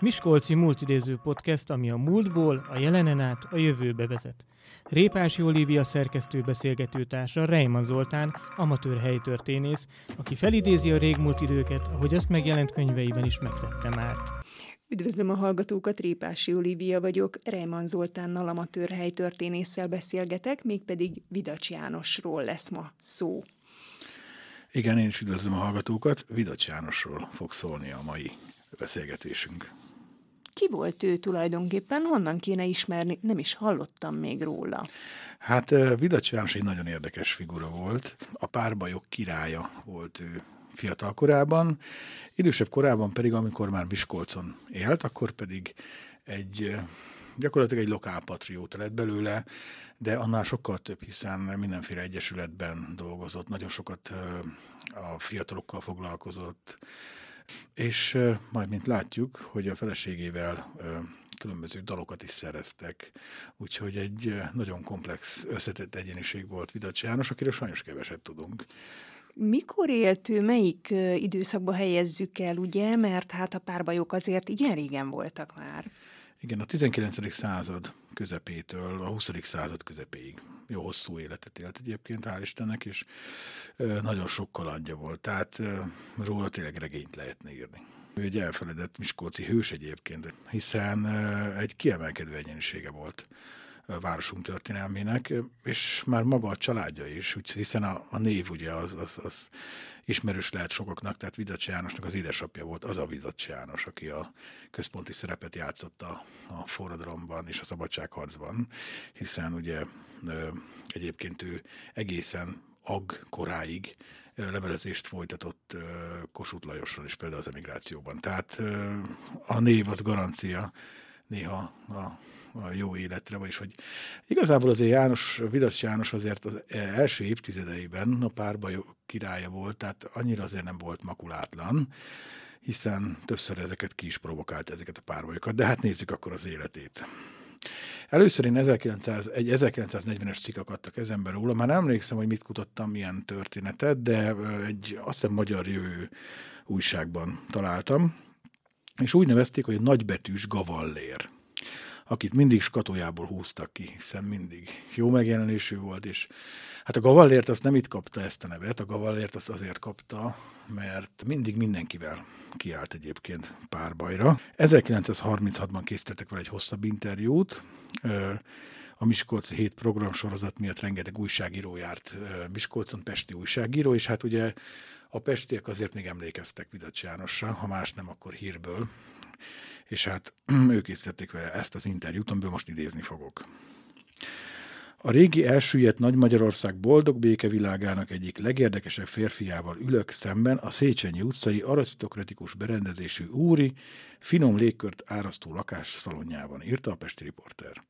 Miskolci Multidéző Podcast, ami a múltból, a jelenen át, a jövőbe vezet. Répási Olivia szerkesztő beszélgetőtársa Reiman Zoltán, amatőr helytörténész, aki felidézi a régmúlt időket, ahogy azt megjelent könyveiben is megtette már. Üdvözlöm a hallgatókat, Répási Olivia vagyok, Reiman Zoltánnal amatőr helytörténésszel beszélgetek, mégpedig Vidacs Jánosról lesz ma szó. Igen, én is üdvözlöm a hallgatókat. Vidacs Jánosról fog szólni a mai beszélgetésünk. Ki volt ő tulajdonképpen? Honnan kéne ismerni? Nem is hallottam még róla. Hát Vidacs János egy nagyon érdekes figura volt. A párbajok királya volt ő fiatal korában. Idősebb korában pedig, amikor már Miskolcon élt, akkor pedig egy gyakorlatilag egy lokálpatrióta lett belőle, de annál sokkal több, hiszen mindenféle egyesületben dolgozott, nagyon sokat a fiatalokkal foglalkozott, és majd, mint látjuk, hogy a feleségével különböző dalokat is szereztek, úgyhogy egy nagyon komplex, összetett egyéniség volt Vidacs János, akiről sajnos keveset tudunk. Mikor élt ő, melyik időszakba helyezzük el, ugye? Mert hát a párbajok azért igen régen voltak már. Igen, a 19. század közepétől a 20. század közepéig. Jó hosszú életet élt egyébként, hál' Istennek, és nagyon sok kalandja volt, tehát róla tényleg regényt lehetne írni. Ő egy elfeledett miskolci hős egyébként, hiszen egy kiemelkedő egyenisége volt városunk történelmének, és már maga a családja is, úgy, hiszen a, a név ugye az, az, az ismerős lehet sokaknak, tehát Vidacs Jánosnak az édesapja volt az a Vidacs János, aki a központi szerepet játszott a, forradalomban és a szabadságharcban, hiszen ugye egyébként ő egészen ag koráig levelezést folytatott Kossuth Lajossal is például az emigrációban. Tehát a név az garancia néha a a jó életre, vagyis hogy igazából azért János, Vidacs János azért az első évtizedeiben a párbaj királya volt, tehát annyira azért nem volt makulátlan, hiszen többször ezeket ki is provokált, ezeket a párbajokat, de hát nézzük akkor az életét. Először én 1900, egy 1940-es cikk akadt a kezembe róla, már nem emlékszem, hogy mit kutattam, milyen történetet, de egy azt hiszem magyar jövő újságban találtam, és úgy nevezték, hogy nagybetűs gavallér akit mindig skatójából húztak ki, hiszen mindig jó megjelenésű volt, és hát a Gavallért azt nem itt kapta ezt a nevet, a Gavallért azt azért kapta, mert mindig mindenkivel kiállt egyébként párbajra. 1936-ban készítettek vele egy hosszabb interjút, a Miskolc 7 programsorozat miatt rengeteg újságíró járt Miskolcon, pesti újságíró, és hát ugye a pestiek azért még emlékeztek Vidacs Jánosra, ha más nem, akkor hírből, és hát ők készítették vele ezt az interjút, amiből most idézni fogok. A régi elsüllyedt Nagy Magyarország boldog békevilágának egyik legérdekesebb férfiával ülök szemben a Széchenyi utcai arisztokratikus berendezésű úri, finom légkört árasztó lakás szalonjában, írta a Pesti Riporter.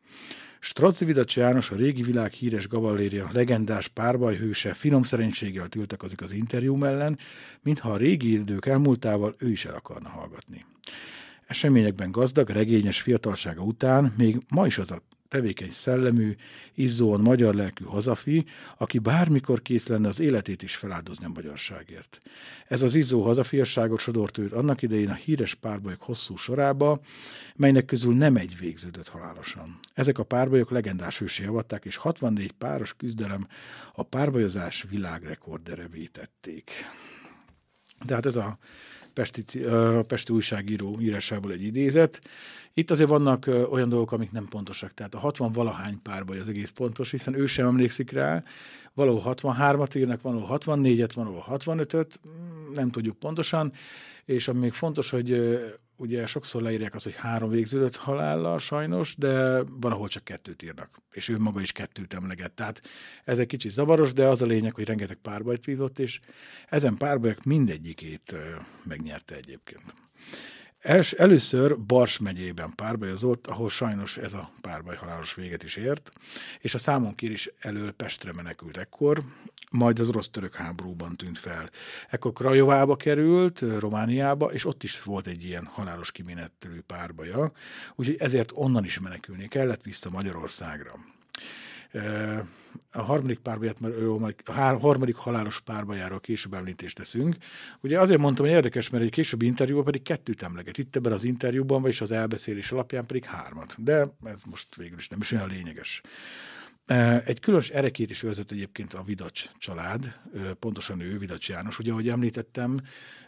Straci Vidacs János, a régi világ híres gavalléria, legendás párbajhőse finom szerencséggel tiltakozik az interjú mellen, mintha a régi idők elmúltával ő is el akarna hallgatni. Eseményekben gazdag, regényes fiatalsága után még ma is az a tevékeny szellemű, izzóan magyar lelkű hazafi, aki bármikor kész lenne az életét is feláldozni a magyarságért. Ez az izzó hazafiasságot sodort őt annak idején a híres párbajok hosszú sorába, melynek közül nem egy végződött halálosan. Ezek a párbajok legendás hősi javatták, és 64 páros küzdelem a párbajozás világrekordere vétették. De hát ez a Pesti, Pesti újságíró írásából egy idézet. Itt azért vannak olyan dolgok, amik nem pontosak. Tehát a 60 valahány párbaj az egész pontos, hiszen ő sem emlékszik rá. Valahol 63-at írnak, valahol 64-et, valahol 65-öt, nem tudjuk pontosan. És ami még fontos, hogy ugye sokszor leírják azt, hogy három végződött halállal sajnos, de van, ahol csak kettőt írnak, és ő maga is kettőt emleget. Tehát ez egy kicsit zavaros, de az a lényeg, hogy rengeteg párbajt vívott, és ezen párbajok mindegyikét megnyerte egyébként. Els, először Bars megyében párbajozott, ahol sajnos ez a párbaj halálos véget is ért, és a számon is elől Pestre menekült ekkor, majd az orosz-török háborúban tűnt fel. Ekkor Krajovába került, Romániába, és ott is volt egy ilyen halálos kiménetelő párbaja, úgyhogy ezért onnan is menekülni kellett vissza Magyarországra. A harmadik párbaját, a harmadik halálos párbajáról később említést teszünk. Ugye azért mondtam, hogy érdekes, mert egy későbbi interjúban pedig kettőt emleget. Itt ebben az interjúban, vagyis az elbeszélés alapján pedig hármat. De ez most végül is nem is olyan lényeges. Egy különös erekét is őrzött egyébként a Vidacs család, pontosan ő, Vidacs János. Ugye, ahogy említettem,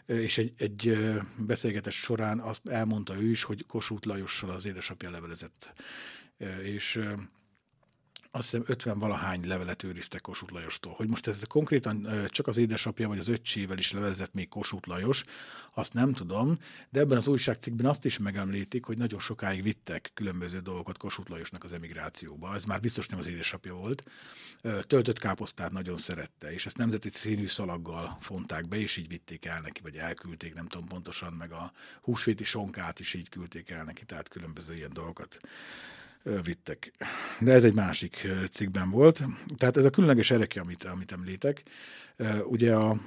és egy, egy beszélgetés során azt elmondta ő is, hogy Kossuth Lajossal az édesapja levelezett. És azt hiszem 50 valahány levelet őriztek Kossuth Lajostól. Hogy most ez konkrétan csak az édesapja vagy az öccsével is levelezett még Kossuth Lajos, azt nem tudom, de ebben az újságcikkben azt is megemlítik, hogy nagyon sokáig vittek különböző dolgokat Kossuth Lajosnak az emigrációba. Ez már biztos nem az édesapja volt. Töltött káposztát nagyon szerette, és ezt nemzeti színű szalaggal fonták be, és így vitték el neki, vagy elküldték, nem tudom pontosan, meg a húsvéti sonkát is így küldték el neki, tehát különböző ilyen dolgokat vittek. De ez egy másik cikkben volt. Tehát ez a különleges ereke, amit, amit említek. Ugye a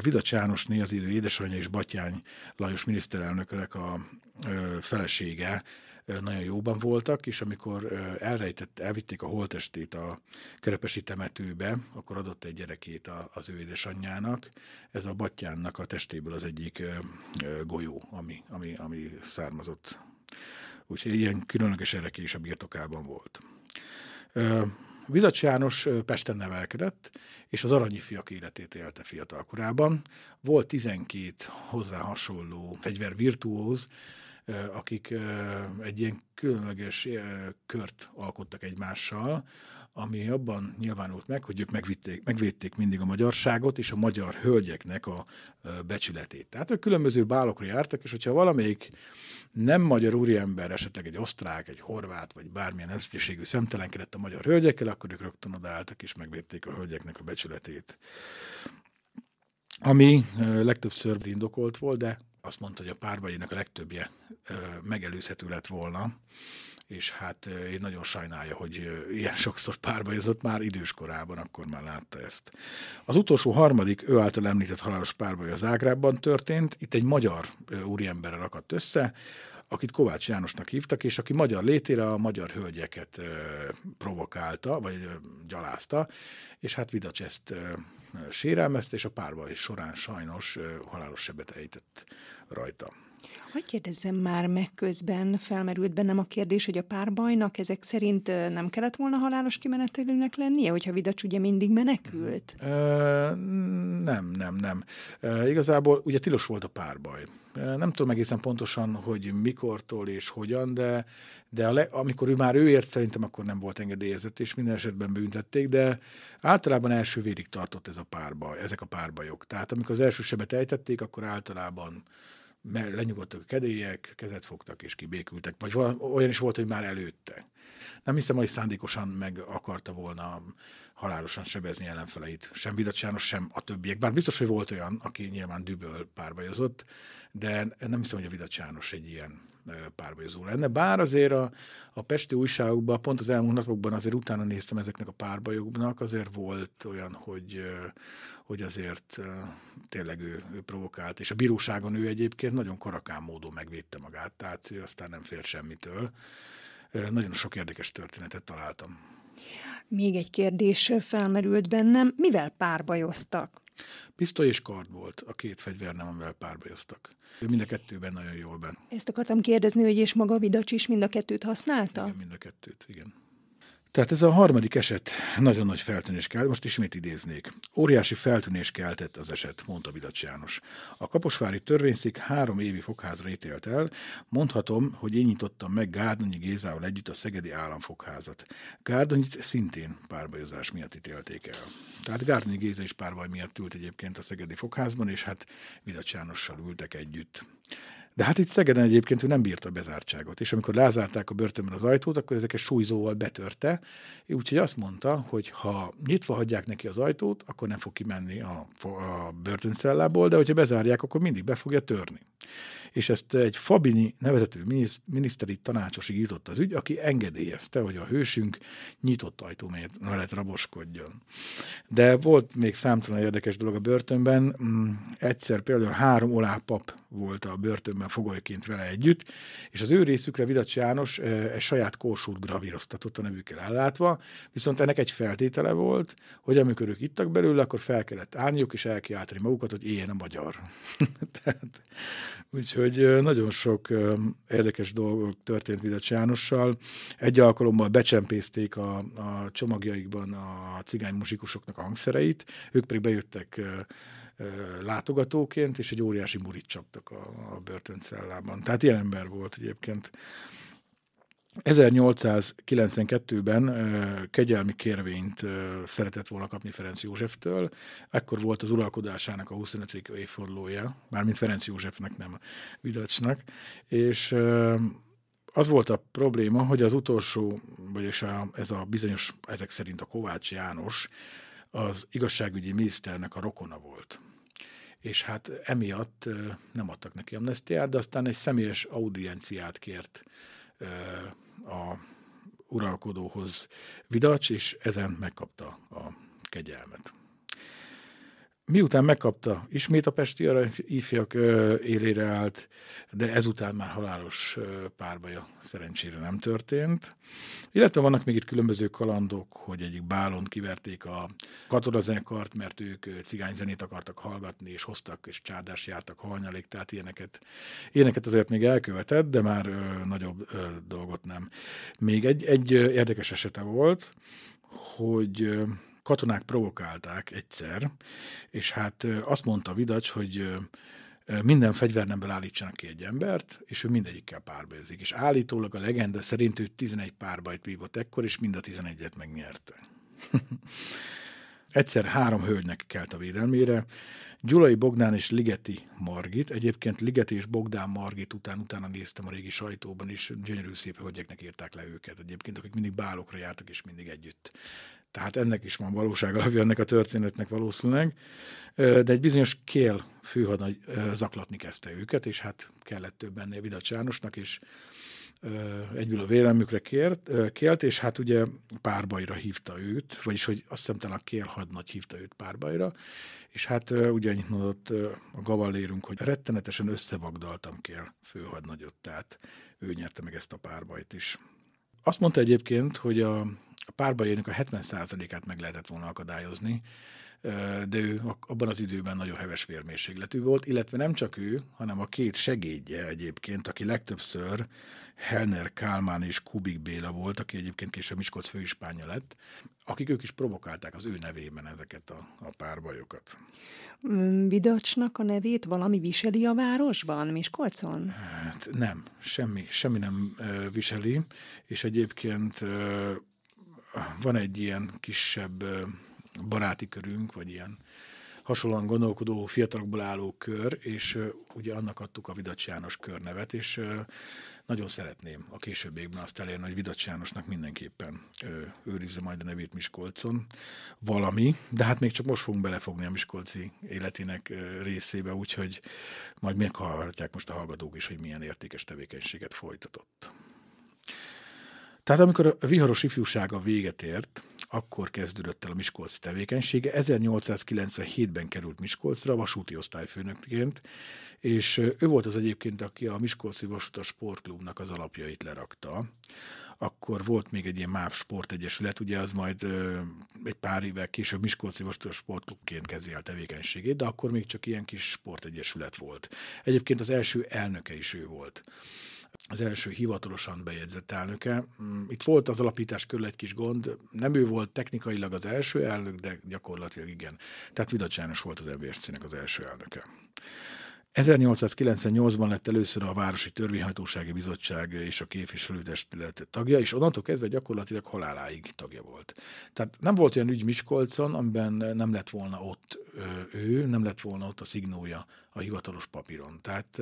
Vidacs Jánosné, az idő édesanyja és Batyány Lajos miniszterelnökönek a felesége nagyon jóban voltak, és amikor elrejtett, elvitték a holtestét a kerepesi temetőbe, akkor adott egy gyerekét az ő édesanyjának. Ez a Batyánnak a testéből az egyik golyó, ami, ami, ami származott úgyhogy ilyen különleges ereke is a birtokában volt. Vidacs János Pesten nevelkedett, és az aranyi fiak életét élte fiatal korában. Volt 12 hozzá hasonló fegyvervirtuóz, akik egy ilyen különleges kört alkottak egymással, ami abban nyilvánult meg, hogy ők megvitték, megvédték mindig a magyarságot és a magyar hölgyeknek a becsületét. Tehát ők különböző bálokra jártak, és hogyha valamelyik nem magyar úriember, esetleg egy osztrák, egy horvát, vagy bármilyen nemzetiségű szemtelenkedett a magyar hölgyekkel, akkor ők rögtön odaálltak és megvédték a hölgyeknek a becsületét. Ami legtöbbször indokolt volt, de azt mondta, hogy a párbajének a legtöbbje megelőzhető lett volna, és hát én nagyon sajnálja, hogy ilyen sokszor párbajozott már idős korában, akkor már látta ezt. Az utolsó harmadik, ő által említett halálos párbaj az Ágrában történt, itt egy magyar úriemberre rakadt össze, akit Kovács Jánosnak hívtak, és aki magyar létére a magyar hölgyeket provokálta, vagy gyalázta, és hát Vidacs ezt sérelmezte, és a párbaj során sajnos halálos sebet ejtett rajta. Hogy kérdezzem már meg közben, felmerült bennem a kérdés, hogy a párbajnak ezek szerint nem kellett volna halálos kimenetelőnek lennie, hogyha Vidacs ugye mindig menekült? E, nem, nem, nem. E, igazából ugye tilos volt a párbaj. Nem tudom egészen pontosan, hogy mikortól és hogyan, de, de a le, amikor ő már ő ért, szerintem akkor nem volt engedélyezett, és minden esetben büntették, de általában első vérig tartott ez a párbaj, ezek a párbajok. Tehát amikor az első sebet ejtették, akkor általában lenyugodtak a kedélyek, kezet fogtak és kibékültek, vagy olyan is volt, hogy már előtte. Nem hiszem, hogy szándékosan meg akarta volna halálosan sebezni ellenfeleit. Sem Bidacs János, sem a többiek. Bár biztos, hogy volt olyan, aki nyilván düböl párbajozott, de nem hiszem, hogy a Bidacs János egy ilyen párbajozó lenne. Bár azért a, a pesti újságokban, pont az elmúlt napokban azért utána néztem ezeknek a párbajoknak, azért volt olyan, hogy, hogy azért tényleg ő, ő provokált, és a bíróságon ő egyébként nagyon karakán módon megvédte magát, tehát ő aztán nem fél semmitől. Nagyon sok érdekes történetet találtam. Még egy kérdés felmerült bennem, mivel párbajoztak? Pisztoly és kard volt a két fegyver, nem amivel párbajoztak. Ő mind a kettőben nagyon jól ben. Ezt akartam kérdezni, hogy és maga Vidacs is mind a kettőt használta? Igen, mind a kettőt, igen. Tehát ez a harmadik eset nagyon nagy feltűnés kell, most ismét idéznék. Óriási feltűnés keltett az eset, mondta Vidacs János. A Kaposvári törvényszék három évi fogházra ítélt el, mondhatom, hogy én nyitottam meg Gárdonyi Gézával együtt a Szegedi Államfogházat. Gárdonyit szintén párbajozás miatt ítélték el. Tehát Gárdonyi Géza is párbaj miatt ült egyébként a Szegedi Fogházban, és hát Vidacs Jánossal ültek együtt. De hát itt Szegeden egyébként ő nem bírta a bezártságot, és amikor lázárták a börtönben az ajtót, akkor ezeket súlyzóval betörte, úgyhogy azt mondta, hogy ha nyitva hagyják neki az ajtót, akkor nem fog kimenni a, a börtöncellából, de hogyha bezárják, akkor mindig be fogja törni. És ezt egy Fabini nevezető miniszteri tanácsosig jutott az ügy, aki engedélyezte, hogy a hősünk nyitott ajtó mellett raboskodjon. De volt még számtalan érdekes dolog a börtönben. Mm, egyszer például három olápap volt a börtönben fogolyként vele együtt, és az ő részükre Vidacs János egy saját korsót gravíroztatott a nevükkel ellátva, viszont ennek egy feltétele volt, hogy amikor ők ittak belőle, akkor fel kellett állniuk és elkiáltani magukat, hogy éljen a magyar. Tehát, úgyhogy nagyon sok érdekes dolog történt Vidacs Jánossal. Egy alkalommal becsempészték a, a csomagjaikban a cigány muzsikusoknak a hangszereit, ők pedig bejöttek látogatóként, és egy óriási murit csaptak a, a börtöncellában. Tehát ilyen ember volt egyébként. 1892-ben kegyelmi kérvényt szeretett volna kapni Ferenc Józseftől, ekkor volt az uralkodásának a 25. évfordulója, mármint Ferenc Józsefnek, nem Vidacsnak, és az volt a probléma, hogy az utolsó, vagyis a, ez a bizonyos, ezek szerint a Kovács János, az igazságügyi miniszternek a rokona volt és hát emiatt nem adtak neki amnestiát, de aztán egy személyes audienciát kért a uralkodóhoz Vidacs, és ezen megkapta a kegyelmet. Miután megkapta, ismét a Pesti ifjak élére állt, de ezután már halálos párbaja szerencsére nem történt. Illetve vannak még itt különböző kalandok, hogy egyik bálon kiverték a katonazenekart, mert ők cigányzenét akartak hallgatni, és hoztak, és csárdás jártak halnyalék, tehát ilyeneket, ilyeneket azért még elkövetett, de már ö, nagyobb ö, dolgot nem. Még egy, egy érdekes esete volt, hogy katonák provokálták egyszer, és hát azt mondta Vidacs, hogy minden fegyvernemből állítsanak ki egy embert, és ő mindegyikkel párbajzik. És állítólag a legenda szerint ő 11 párbajt vívott ekkor, és mind a 11-et megnyerte. Egyszer három hölgynek kelt a védelmére, Gyulai Bogdán és Ligeti Margit. Egyébként Ligeti és Bogdán Margit után utána néztem a régi sajtóban is, gyönyörű szép hölgyeknek írták le őket egyébként, akik mindig bálokra jártak és mindig együtt tehát ennek is van valóság alapja ennek a történetnek valószínűleg, de egy bizonyos Kél főhadnagy zaklatni kezdte őket, és hát kellett több ennél Vidacs Jánosnak, és egyből a vélemükre kért, kélt, és hát ugye párbajra hívta őt, vagyis hogy azt hiszem talán a Kél hadnagy hívta őt párbajra, és hát ugye annyit mondott a gavallérunk, hogy rettenetesen összevagdaltam Kél főhadnagyot, tehát ő nyerte meg ezt a párbajt is. Azt mondta egyébként, hogy a párbajének a 70%-át meg lehetett volna akadályozni, de ő abban az időben nagyon heves vérmérsékletű volt, illetve nem csak ő, hanem a két segédje egyébként, aki legtöbbször Helner Kálmán és Kubik Béla volt, aki egyébként később Miskolc főispánya lett, akik ők is provokálták az ő nevében ezeket a, a párbajokat. Mm, Vidacsnak a nevét valami viseli a városban, Miskolcon? Hát nem, semmi, semmi nem viseli, és egyébként van egy ilyen kisebb baráti körünk, vagy ilyen hasonlóan gondolkodó fiatalokból álló kör, és ugye annak adtuk a Vidacs János körnevet, és nagyon szeretném a későbbiekben azt elérni, hogy Vidacs Jánosnak mindenképpen őrizze majd a nevét Miskolcon valami, de hát még csak most fogunk belefogni a Miskolci életének részébe, úgyhogy majd meghallgatják most a hallgatók is, hogy milyen értékes tevékenységet folytatott. Tehát amikor a viharos ifjúsága véget ért, akkor kezdődött el a Miskolci tevékenysége. 1897-ben került Miskolcra vasúti osztályfőnökként, és ő volt az egyébként, aki a Miskolci Vasutas Sportklubnak az alapjait lerakta. Akkor volt még egy ilyen MÁV sportegyesület, ugye az majd ö, egy pár évvel később Miskolci Vasutas Sportklubként kezdi el tevékenységét, de akkor még csak ilyen kis sportegyesület volt. Egyébként az első elnöke is ő volt az első hivatalosan bejegyzett elnöke. Mm, itt volt az alapítás körül egy kis gond, nem ő volt technikailag az első elnök, de gyakorlatilag igen. Tehát Vidacs János volt az MVSC-nek az első elnöke. 1898-ban lett először a Városi Törvényhatósági Bizottság és a képviselőtestület tagja, és onnantól kezdve gyakorlatilag haláláig tagja volt. Tehát nem volt olyan ügy Miskolcon, amiben nem lett volna ott ő, nem lett volna ott a szignója a hivatalos papíron. Tehát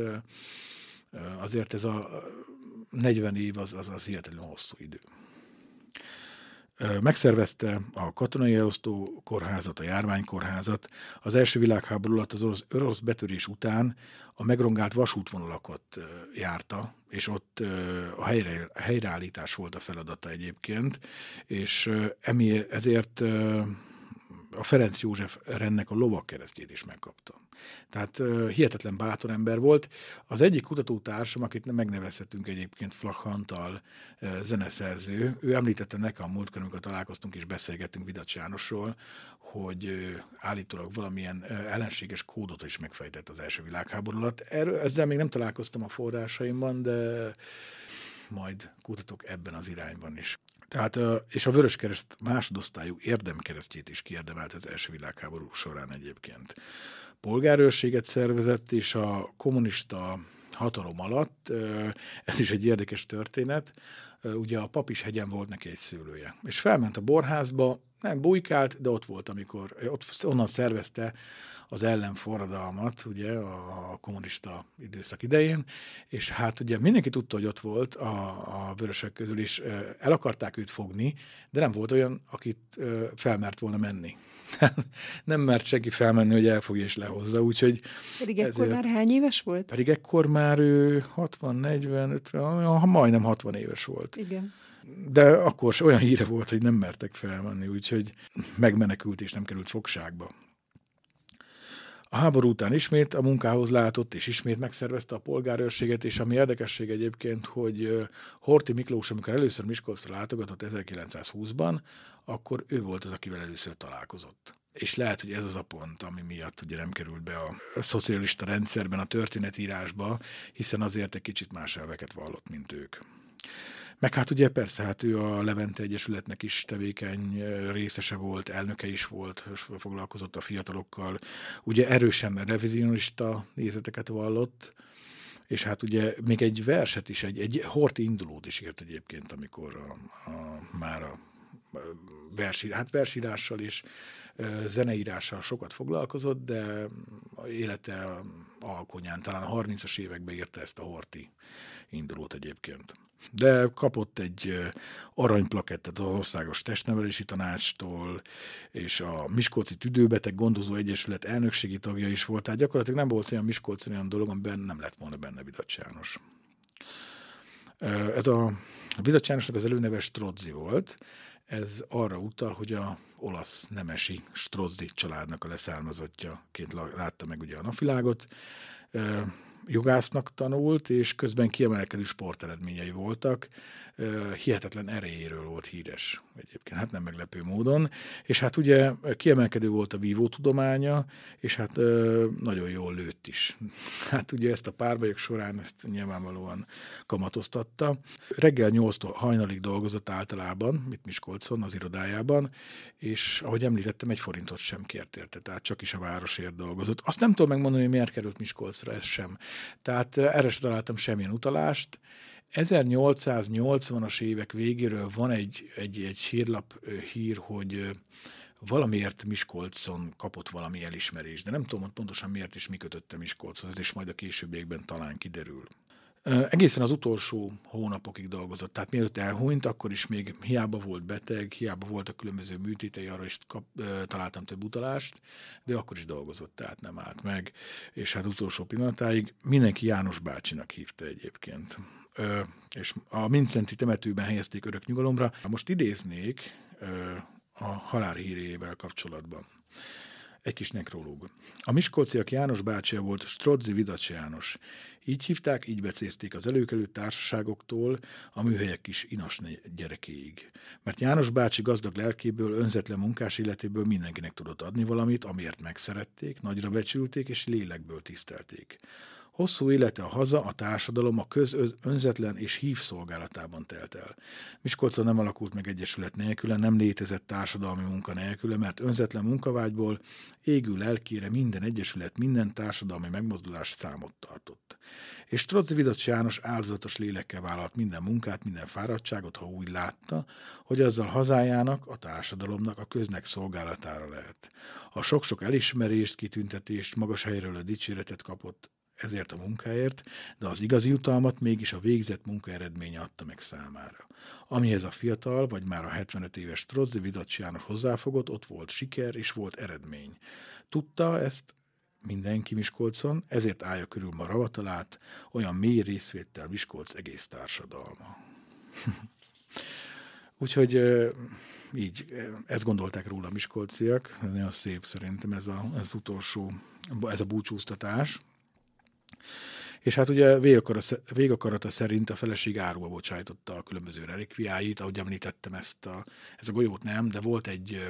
azért ez a 40 év az, az, az hihetetlenül hosszú idő. Megszervezte a katonai elosztó kórházat, a járványkórházat. Az első világháború alatt az orosz, orosz betörés után a megrongált vasútvonalakat járta, és ott a helyre, helyreállítás volt a feladata egyébként, és emi, ezért a Ferenc József rennek a lovak keresztjét is megkapta. Tehát hihetetlen bátor ember volt. Az egyik kutatótársam, akit megnevezhetünk egyébként, Flach Antal uh, zeneszerző, ő említette nekem a múltkor, amikor találkoztunk és beszélgettünk Vidacs Jánosról, hogy állítólag valamilyen ellenséges kódot is megfejtett az első világháború alatt. Erről, ezzel még nem találkoztam a forrásaimban, de majd kutatok ebben az irányban is. Tehát, és a Vöröskereszt másodosztályú érdemkeresztjét is kiérdemelt az első világháború során egyébként. Polgárőrséget szervezett, és a kommunista hatalom alatt, ez is egy érdekes történet, ugye a Papishegyen volt neki egy szőlője. És felment a borházba, nem bujkált, de ott volt, amikor ott onnan szervezte az ellenforradalmat, ugye, a kommunista időszak idején, és hát ugye mindenki tudta, hogy ott volt a, a vörösök közül, és el akarták őt fogni, de nem volt olyan, akit felmert volna menni. nem mert senki felmenni, hogy elfogja és lehozza, úgyhogy... Pedig ekkor ezért, már hány éves volt? Pedig ekkor már ő 60, 40, 50, majdnem 60 éves volt. Igen de akkor olyan híre volt, hogy nem mertek felmenni, úgyhogy megmenekült és nem került fogságba. A háború után ismét a munkához látott, és ismét megszervezte a polgárőrséget, és ami érdekesség egyébként, hogy Horti Miklós, amikor először Miskolcra látogatott 1920-ban, akkor ő volt az, akivel először találkozott. És lehet, hogy ez az a pont, ami miatt ugye nem került be a szocialista rendszerben, a történetírásba, hiszen azért egy kicsit más elveket vallott, mint ők. Meg hát ugye persze, hát ő a Levente Egyesületnek is tevékeny részese volt, elnöke is volt, és foglalkozott a fiatalokkal. Ugye erősen revizionista nézeteket vallott, és hát ugye még egy verset is, egy, egy horti indulót is írt egyébként, amikor a, a, már a versi, hát versírással és zeneírással sokat foglalkozott, de élete alkonyán, talán a 30-as években írta ezt a horti indulót egyébként. De kapott egy aranyplakettet az Országos Testnevelési Tanácstól, és a Miskolci Tüdőbeteg Gondozó Egyesület elnökségi tagja is volt, tehát gyakorlatilag nem volt olyan Miskolci olyan dolog, amiben nem lett volna benne Vidacs János. Ez a Vidacs Jánosnak az előneve Strozzi volt, ez arra utal, hogy a olasz nemesi Strozzi családnak a leszármazottjaként látta meg ugye a napvilágot jogásznak tanult, és közben kiemelkedő sporteredményei voltak. Hihetetlen erejéről volt híres egyébként, hát nem meglepő módon. És hát ugye kiemelkedő volt a vívó tudománya, és hát nagyon jól lőtt is. Hát ugye ezt a párbajok során ezt nyilvánvalóan kamatoztatta. Reggel 8 hajnalig dolgozott általában, mit Miskolcon, az irodájában, és ahogy említettem, egy forintot sem kért érte, tehát csak is a városért dolgozott. Azt nem tudom megmondani, hogy miért került Miskolcra, ez sem. Tehát erre sem találtam semmilyen utalást. 1880-as évek végéről van egy, egy, egy hírlap hír, hogy valamiért Miskolcon kapott valami elismerést, de nem tudom hogy pontosan miért is mi kötötte Miskolcon, ez is majd a későbbiekben talán kiderül. Egészen az utolsó hónapokig dolgozott, tehát mielőtt elhunyt, akkor is még hiába volt beteg, hiába voltak különböző műtétei, arra is kap, találtam több utalást, de akkor is dolgozott, tehát nem állt meg, és hát utolsó pillanatáig mindenki János bácsinak hívta egyébként. És a Mincenti temetőben helyezték örök nyugalomra. Most idéznék a halál hírével kapcsolatban egy kis nekrológ. A Miskolciak János bácsia volt Strodzi Vidacs János. Így hívták, így becézték az előkelő társaságoktól a műhelyek kis inas gyerekéig. Mert János bácsi gazdag lelkéből, önzetlen munkás életéből mindenkinek tudott adni valamit, amiért megszerették, nagyra becsülték és lélekből tisztelték. Hosszú élete a haza, a társadalom, a köz önzetlen és hív szolgálatában telt el. Miskolca nem alakult meg egyesület nélküle, nem létezett társadalmi munka nélküle, mert önzetlen munkavágyból égő lelkére minden egyesület, minden társadalmi megmozdulás számot tartott. És Trocz Vidacs János áldozatos lélekkel vállalt minden munkát, minden fáradtságot, ha úgy látta, hogy azzal hazájának, a társadalomnak, a köznek szolgálatára lehet. A sok-sok elismerést, kitüntetést, magas helyről a dicséretet kapott, ezért a munkáért, de az igazi jutalmat mégis a végzett munka eredménye adta meg számára. Amihez a fiatal, vagy már a 75 éves Strozzi Vidacsi János hozzáfogott, ott volt siker és volt eredmény. Tudta ezt mindenki Miskolcon, ezért állja körül ma ravatalát, olyan mély részvétel Miskolc egész társadalma. Úgyhogy így ezt gondolták róla a miskolciak, ez nagyon szép szerintem ez, a, ez utolsó, ez a búcsúztatás. És hát ugye végakarata szerint a feleség áruba bocsájtotta a különböző relikviáit, ahogy említettem ezt a, ez a golyót nem, de volt egy,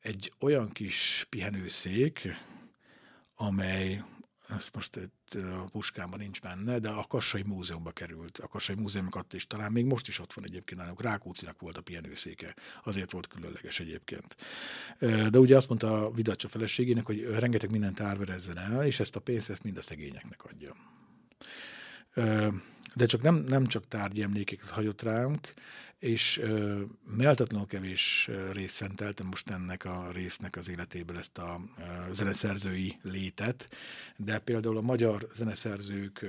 egy olyan kis pihenőszék, amely ezt most itt a puskámban nincs benne, de a Kassai Múzeumban került. A Kassai Múzeumot is talán még most is ott van egyébként nálunk. Rákócinak volt a pihenőszéke, azért volt különleges egyébként. De ugye azt mondta a Vidacsa feleségének, hogy rengeteg mindent árverezzen el, és ezt a pénzt ezt mind a szegényeknek adja. De csak nem, nem csak tárgyi emlékeket hagyott ránk, és ö, méltatlanul kevés részt szenteltem most ennek a résznek az életéből ezt a ö, zeneszerzői létet, de például a magyar zeneszerzők ö,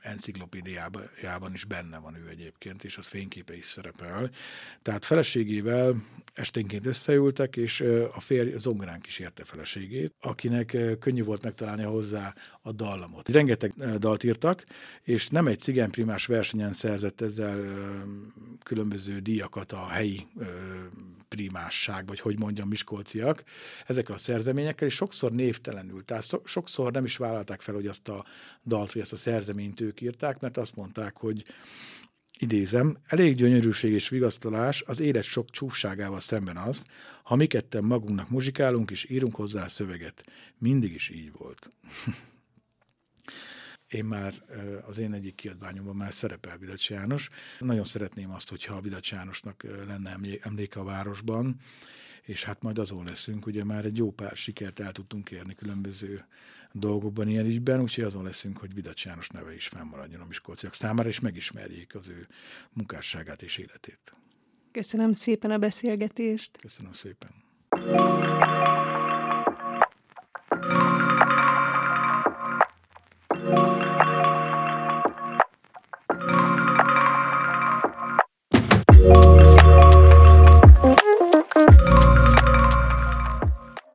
enciklopédiában is benne van ő egyébként, és az fényképe is szerepel. Tehát feleségével esténként összeültek, és ö, a férj zongorán kísérte feleségét, akinek ö, könnyű volt megtalálni hozzá a dallamot. Rengeteg dalt írtak, és nem egy cigányprimás versenyen szerzett ezzel ö, különböző különböző díjakat a helyi ö, primásság, vagy hogy mondjam, miskolciak, ezekkel a szerzeményekkel, és sokszor névtelenül, tehát so, sokszor nem is vállalták fel, hogy azt a dalt, vagy ezt a szerzeményt ők írták, mert azt mondták, hogy idézem, elég gyönyörűség és vigasztalás az élet sok csúfságával szemben az, ha mi ketten magunknak muzsikálunk és írunk hozzá a szöveget. Mindig is így volt. én már az én egyik kiadványomban már szerepel Vidacs János. Nagyon szeretném azt, hogyha a Vidacs Jánosnak lenne emléke a városban, és hát majd azon leszünk, ugye már egy jó pár sikert el tudtunk érni különböző dolgokban ilyen ügyben, úgyhogy azon leszünk, hogy Vidacs János neve is fennmaradjon a miskolciak számára, és megismerjék az ő munkásságát és életét. Köszönöm szépen a beszélgetést. Köszönöm szépen.